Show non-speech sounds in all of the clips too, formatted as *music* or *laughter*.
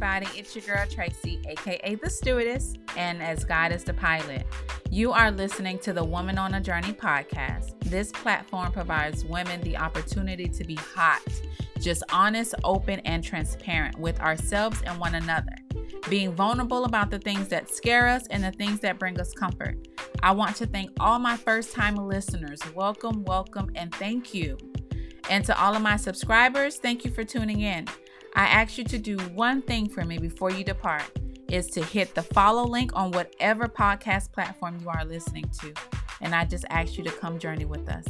everybody. It's your girl Tracy, aka the Stewardess, and as God is the pilot. You are listening to the Woman on a Journey podcast. This platform provides women the opportunity to be hot, just honest, open, and transparent with ourselves and one another, being vulnerable about the things that scare us and the things that bring us comfort. I want to thank all my first time listeners. Welcome, welcome, and thank you. And to all of my subscribers, thank you for tuning in. I ask you to do one thing for me before you depart is to hit the follow link on whatever podcast platform you are listening to. And I just ask you to come journey with us.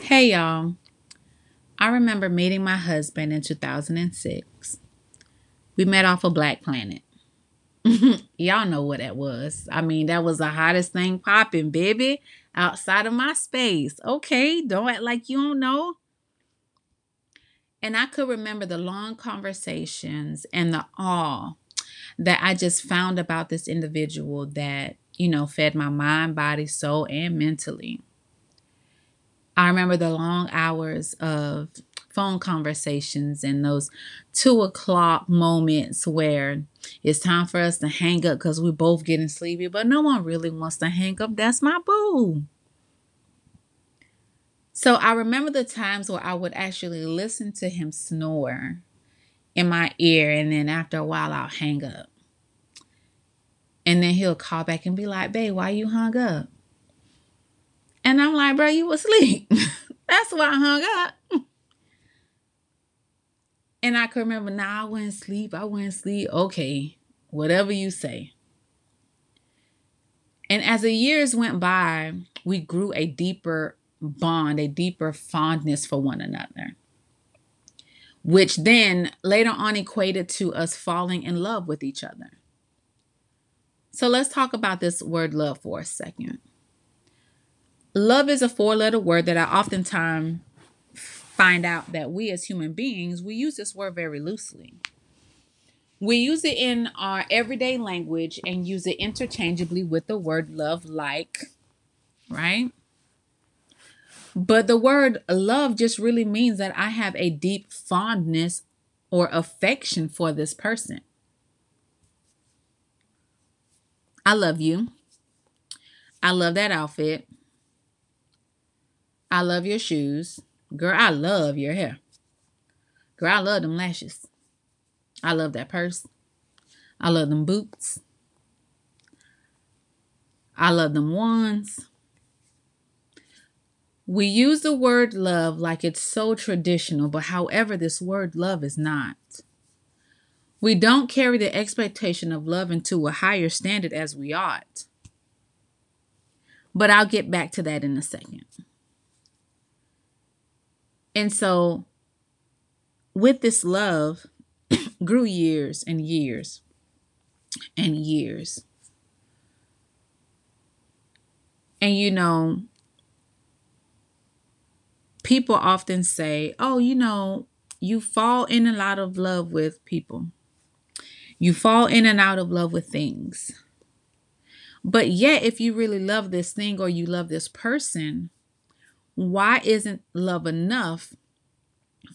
Hey y'all. I remember meeting my husband in 2006. We met off of Black Planet. *laughs* Y'all know what that was. I mean, that was the hottest thing popping, baby, outside of MySpace. Okay, don't act like you don't know. And I could remember the long conversations and the awe that I just found about this individual that, you know, fed my mind, body, soul, and mentally. I remember the long hours of phone conversations and those two o'clock moments where it's time for us to hang up because we're both getting sleepy, but no one really wants to hang up. That's my boo. So I remember the times where I would actually listen to him snore in my ear, and then after a while, I'll hang up. And then he'll call back and be like, Babe, why you hung up? And I'm like, Bro, you asleep. *laughs* That's why I hung up. And I could remember, now nah, I went sleep. I wouldn't sleep. Okay, whatever you say. And as the years went by, we grew a deeper bond, a deeper fondness for one another, which then later on equated to us falling in love with each other. So let's talk about this word love for a second. Love is a four letter word that I oftentimes find out that we as human beings, we use this word very loosely. We use it in our everyday language and use it interchangeably with the word love, like, right? But the word love just really means that I have a deep fondness or affection for this person. I love you. I love that outfit. I love your shoes. Girl, I love your hair. Girl, I love them lashes. I love that purse. I love them boots. I love them ones. We use the word love like it's so traditional, but however, this word love is not. We don't carry the expectation of love into a higher standard as we ought. But I'll get back to that in a second. And so, with this love, *coughs* grew years and years and years. And you know, people often say, oh, you know, you fall in and out of love with people, you fall in and out of love with things. But yet, if you really love this thing or you love this person, why isn't love enough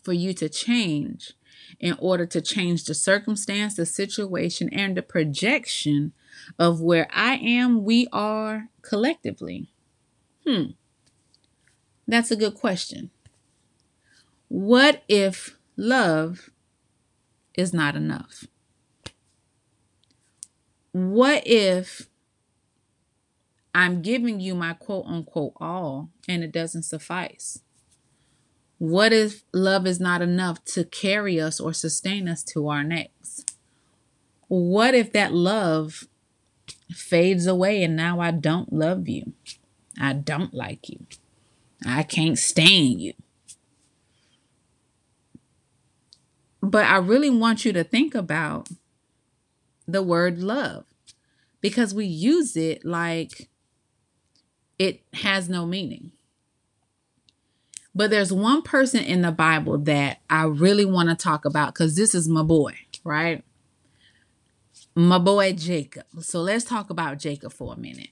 for you to change in order to change the circumstance, the situation, and the projection of where I am, we are collectively? Hmm. That's a good question. What if love is not enough? What if I'm giving you my quote unquote all and it doesn't suffice? What if love is not enough to carry us or sustain us to our next? What if that love fades away and now I don't love you? I don't like you. I can't stand you. But I really want you to think about the word love because we use it like it has no meaning. But there's one person in the Bible that I really want to talk about because this is my boy, right? My boy Jacob. So let's talk about Jacob for a minute.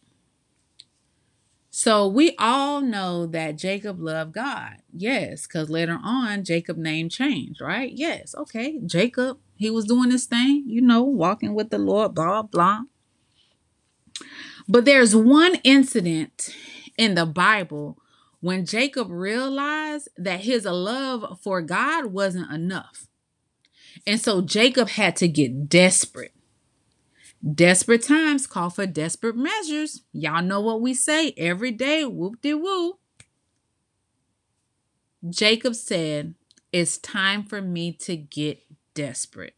So we all know that Jacob loved God. Yes, because later on, Jacob name changed, right? Yes. Okay. Jacob, he was doing this thing, you know, walking with the Lord, blah, blah. But there's one incident in the Bible when Jacob realized that his love for God wasn't enough. And so Jacob had to get desperate. Desperate times call for desperate measures. Y'all know what we say every day whoop de woo. Jacob said, It's time for me to get desperate.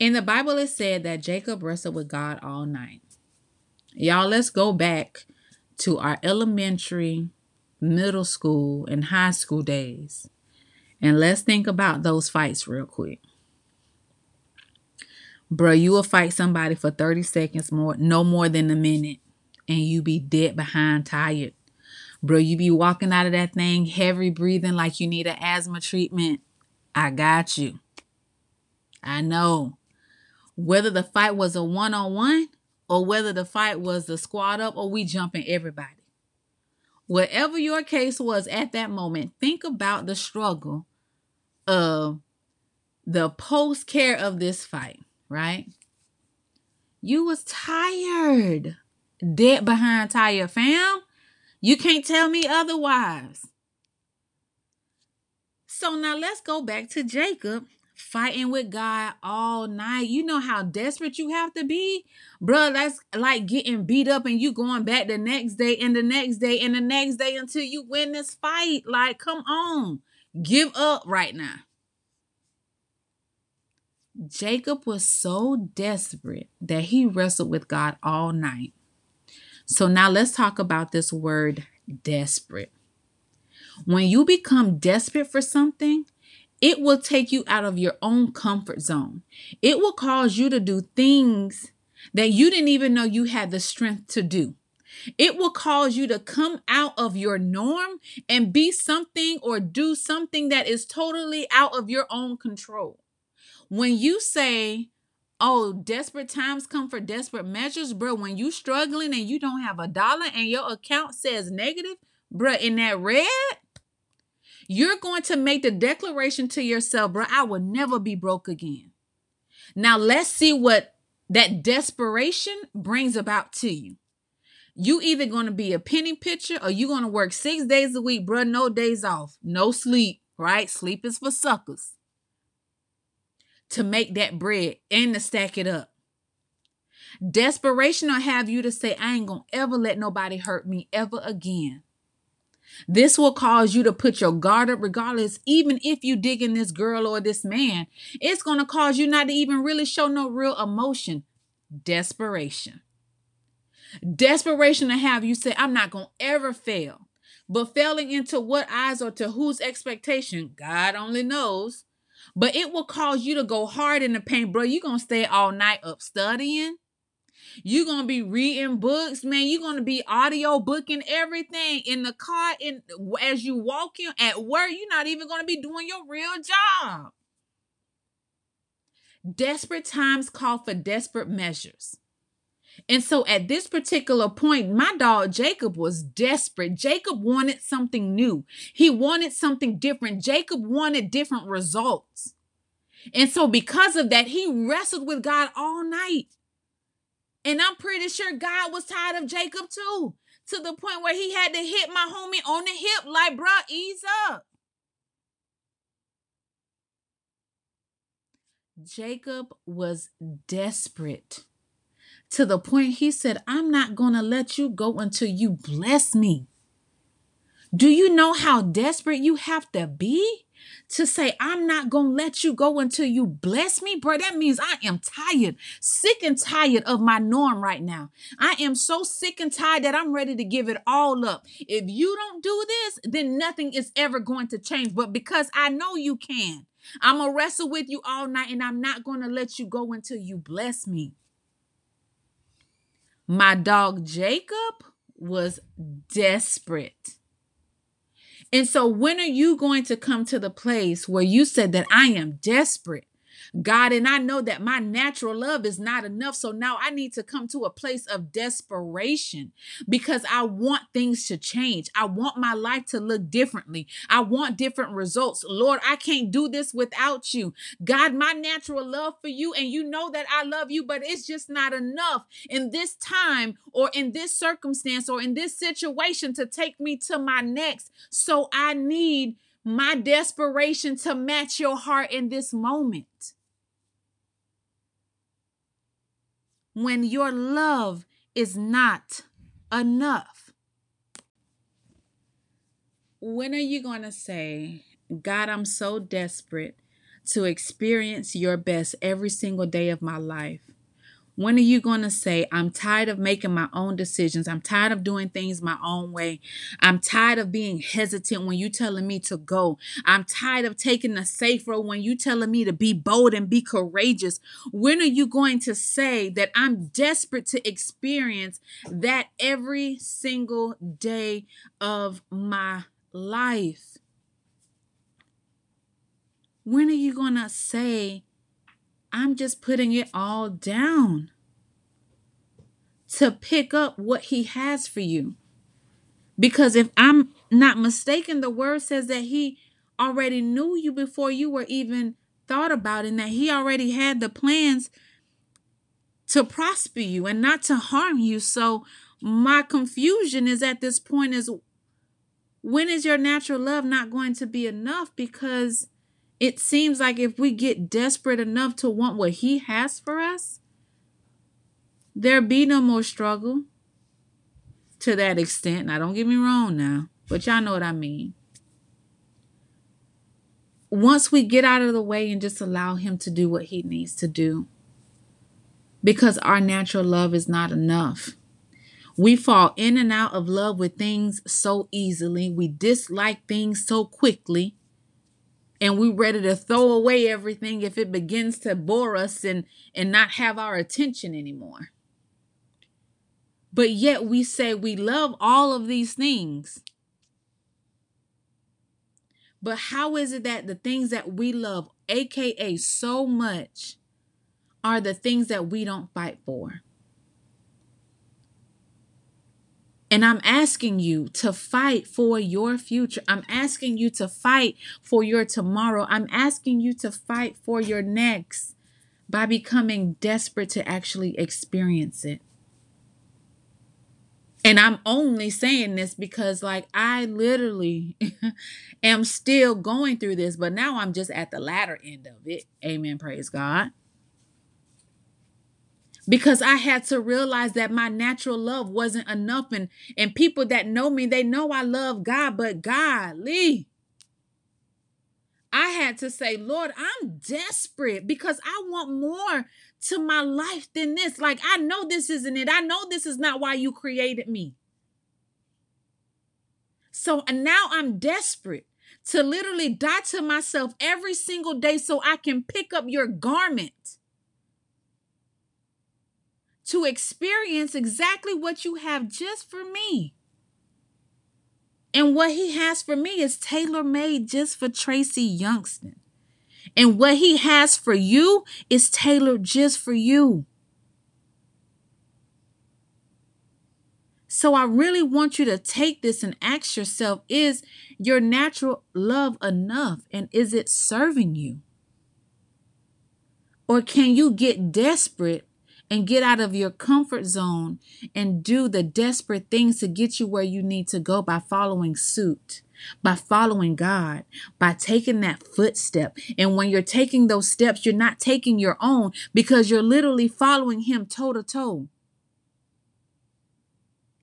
In the Bible, it said that Jacob wrestled with God all night. Y'all, let's go back to our elementary, middle school, and high school days. And let's think about those fights real quick. Bro, you will fight somebody for 30 seconds more, no more than a minute, and you be dead behind tired. Bro, you be walking out of that thing heavy breathing like you need an asthma treatment. I got you. I know. Whether the fight was a one on one or whether the fight was the squad up or we jumping everybody. Whatever your case was at that moment, think about the struggle of the post care of this fight right? You was tired. Dead behind tired, fam. You can't tell me otherwise. So now let's go back to Jacob fighting with God all night. You know how desperate you have to be? Bro, that's like getting beat up and you going back the next day and the next day and the next day until you win this fight. Like, come on. Give up right now. Jacob was so desperate that he wrestled with God all night. So now let's talk about this word desperate. When you become desperate for something, it will take you out of your own comfort zone. It will cause you to do things that you didn't even know you had the strength to do. It will cause you to come out of your norm and be something or do something that is totally out of your own control. When you say, oh, desperate times come for desperate measures, bro, when you struggling and you don't have a dollar and your account says negative, bro, in that red, you're going to make the declaration to yourself, bro, I will never be broke again. Now let's see what that desperation brings about to you. You either going to be a penny pitcher or you going to work six days a week, bro, no days off, no sleep, right? Sleep is for suckers to make that bread and to stack it up. Desperation will have you to say, I ain't gonna ever let nobody hurt me ever again. This will cause you to put your guard up regardless, even if you dig in this girl or this man. It's gonna cause you not to even really show no real emotion. Desperation. Desperation to have you say, I'm not gonna ever fail. But failing into what eyes or to whose expectation, God only knows. But it will cause you to go hard in the paint, bro. You're going to stay all night up studying. You're to be reading books, man. You're to be audio booking everything in the car in as you walking at work. You're not even to be doing your real job. Desperate times call for desperate measures. And so at this particular point, my dog Jacob was desperate. Jacob wanted something new, he wanted something different. Jacob wanted different results. And so, because of that, he wrestled with God all night. And I'm pretty sure God was tired of Jacob too, to the point where he had to hit my homie on the hip, like, bruh, ease up. Jacob was desperate to the point he said, I'm not going to let you go until you bless me. Do you know how desperate you have to be to say, I'm not going to let you go until you bless me? Bro, that means I am tired, sick and tired of my norm right now. I am so sick and tired that I'm ready to give it all up. If you don't do this, then nothing is ever going to change. But because I know you can, I'm going to wrestle with you all night and I'm not going to let you go until you bless me. My dog Jacob was desperate. And so, when are you going to come to the place where you said that I am desperate God, and I know that my natural love is not enough. So now I need to come to a place of desperation because I want things to change. I want my life to look differently. I want different results. Lord, I can't do this without you. God, my natural love for you, and you know that I love you, but it's just not enough in this time or in this circumstance or in this situation to take me to my next. So I need my desperation to match your heart in this moment. When your love is not enough? When are you going to say, God, I'm so desperate to experience your best every single day of my life? When are you going to say, I'm tired of making my own decisions? I'm tired of doing things my own way. I'm tired of being hesitant when you telling me to go. I'm tired of taking the safe road when you telling me to be bold and be courageous. When are you going to say that I'm desperate to experience that every single day of my life? When are you going to say, I'm just putting it all down to pick up what he has for you. Because if I'm not mistaken, the word says that he already knew you before you were even thought about, and that he already had the plans to prosper you and not to harm you. So, my confusion is at this point is when is your natural love not going to be enough? Because it seems like if we get desperate enough to want what He has for us, there be no more struggle to that extent. Now, don't get me wrong now, but y'all know what I mean. Once we get out of the way and just allow Him to do what He needs to do, because our natural love is not enough. We fall in and out of love with things so easily. We dislike things so quickly and we ready to throw away everything if it begins to bore us and and not have our attention anymore. But yet we say we love all of these things. But how is it that the things that we love aka so much are the things that we don't fight for And I'm asking you to fight for your future. I'm asking you to fight for your tomorrow. I'm asking you to fight for your next by becoming desperate to actually experience it. And I'm only saying this because, like, I literally *laughs* am still going through this, but now I'm just at the latter end of it. Amen. Praise God because I had to realize that my natural love wasn't enough. And, and people that know me, they know I love God, but golly, I had to say, Lord, I'm desperate because I want more to my life than this. Like, I know this isn't it. I know this is not why you created me. So now I'm desperate to literally die to myself every single day so I can pick up your garment to experience exactly what you have just for me. And what he has for me is tailor made just for Tracy Youngston. And what he has for you is tailored just for you. So I really want you to take this and ask yourself is your natural love enough? And is it serving you? Or can you get desperate and get out of your comfort zone and do the desperate things to get you where you need to go by following suit, by following God, by taking that footstep. And when you're taking those steps, you're not taking your own because you're literally following Him toe to toe.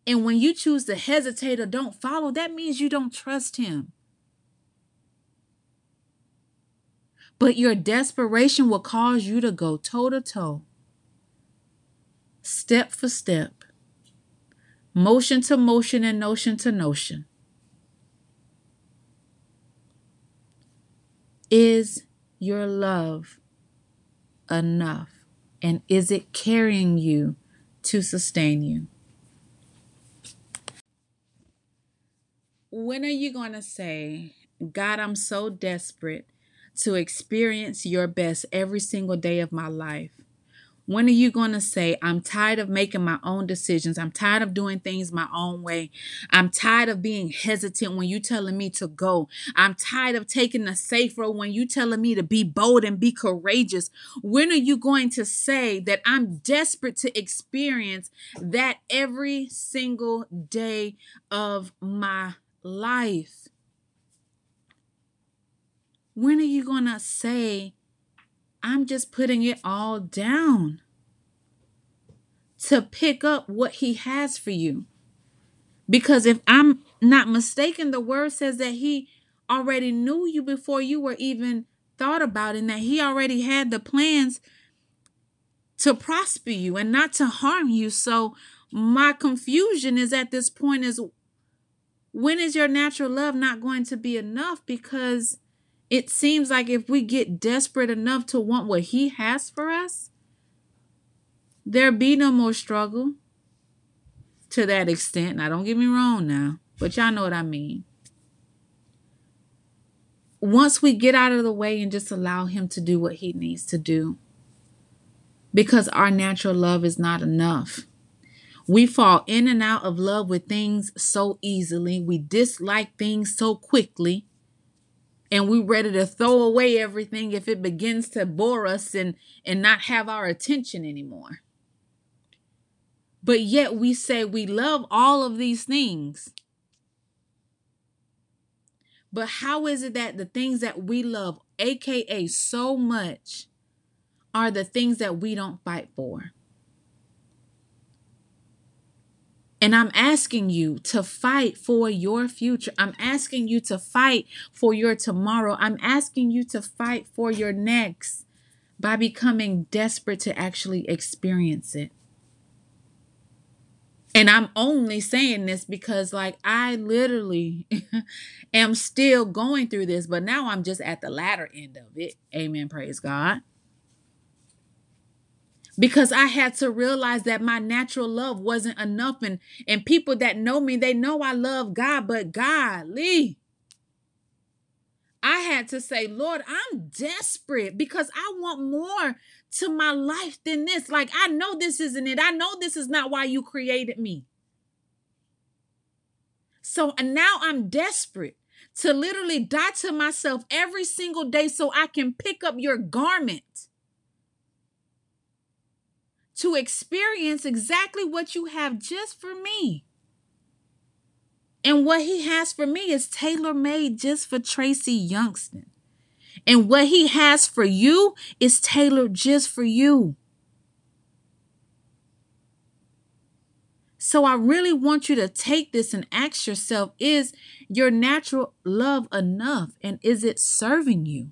And when you choose to hesitate or don't follow, that means you don't trust Him. But your desperation will cause you to go toe to toe step for step, motion to motion, and notion to notion. Is your love enough? And is it carrying you to sustain you? When are you going to say, God, I'm so desperate to experience your best every single day of my life? When are you going to say, I'm tired of making my own decisions? I'm tired of doing things my own way. I'm tired of being hesitant when you telling me to go. I'm tired of taking the safe road when you telling me to be bold and be courageous. When are you going to say that I'm desperate to experience that every single day of my life? When are you going to say, I'm just putting it all down to pick up what He has for you? Because if I'm not mistaken, the word says that He already knew you before you were even thought about, and that He already had the plans to prosper you and not to harm you. So, my confusion is at this point is when is your natural love not going to be enough? Because it seems like if we get desperate enough to want what He has for us, there be no more struggle to that extent. Now, don't get me wrong now, but y'all know what I mean. Once we get out of the way and just allow Him to do what He needs to do, because our natural love is not enough. We fall in and out of love with things so easily. We dislike things so quickly and we ready to throw away everything if it begins to bore us and and not have our attention anymore. But yet we say we love all of these things. But how is it that the things that we love aka so much are the things that we don't fight for And I'm asking you to fight for your future. I'm asking you to fight for your tomorrow. I'm asking you to fight for your next by becoming desperate to actually experience it. And I'm only saying this because, like, I literally *laughs* am still going through this, but now I'm just at the latter end of it. Amen. Praise God because I had to realize that my natural love wasn't enough. And, and people that know me, they know I love God, but golly, I had to say, Lord, I'm desperate because I want more to my life than this. Like, I know this isn't it. I know this is not why you created me. So now I'm desperate to literally die to myself every single day so I can pick up your garment to experience exactly what you have just for me. And what he has for me is tailor made just for Tracy Youngston. And what he has for you is tailored just for you. So I really want you to take this and ask yourself is your natural love enough? And is it serving you?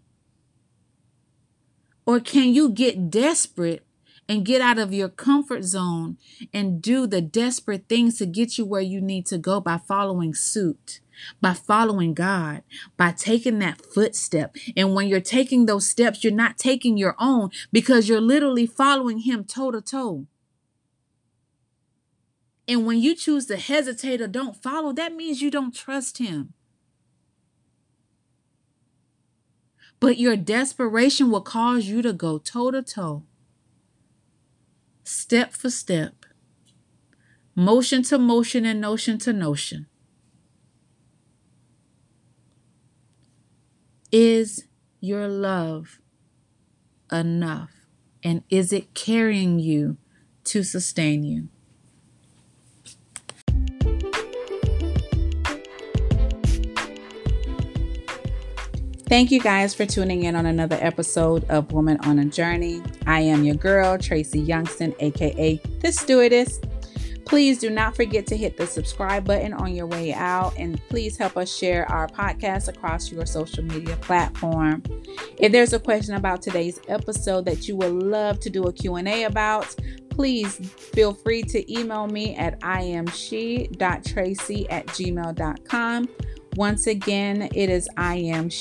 Or can you get desperate and get out of your comfort zone and do the desperate things to get you where you need to go by following suit, by following God, by taking that footstep. And when you're taking those steps, you're not taking your own because you're literally following Him toe to toe. And when you choose to hesitate or don't follow, that means you don't trust Him. But your desperation will cause you to go toe to toe step for step, motion to motion, and notion to notion. Is your love enough? And is it carrying you to sustain you? Thank you guys for tuning in on another episode of Woman on a Journey. I am your girl, Tracy Youngston, aka The Stewardess. Please do not forget to hit the subscribe button on your way out and please help us share our podcast across your social media platform. If there's a question about today's episode that you would love to do a Q&A about, please feel free to email me at imshe.tracy at gmail.com Once again, it is I am at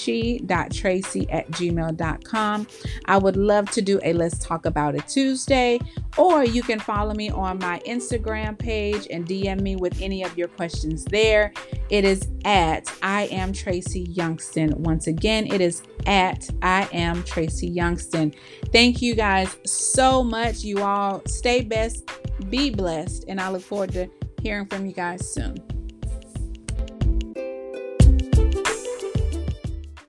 gmail.com. I would love to do a Let's Talk About It Tuesday, or you can follow me on my Instagram page and DM me with any of your questions there. It is at I am Tracy Youngston. Once again, it is at I am Tracy Youngston. Thank you guys so much. You all stay best, be blessed, and I look forward to hearing from you guys soon.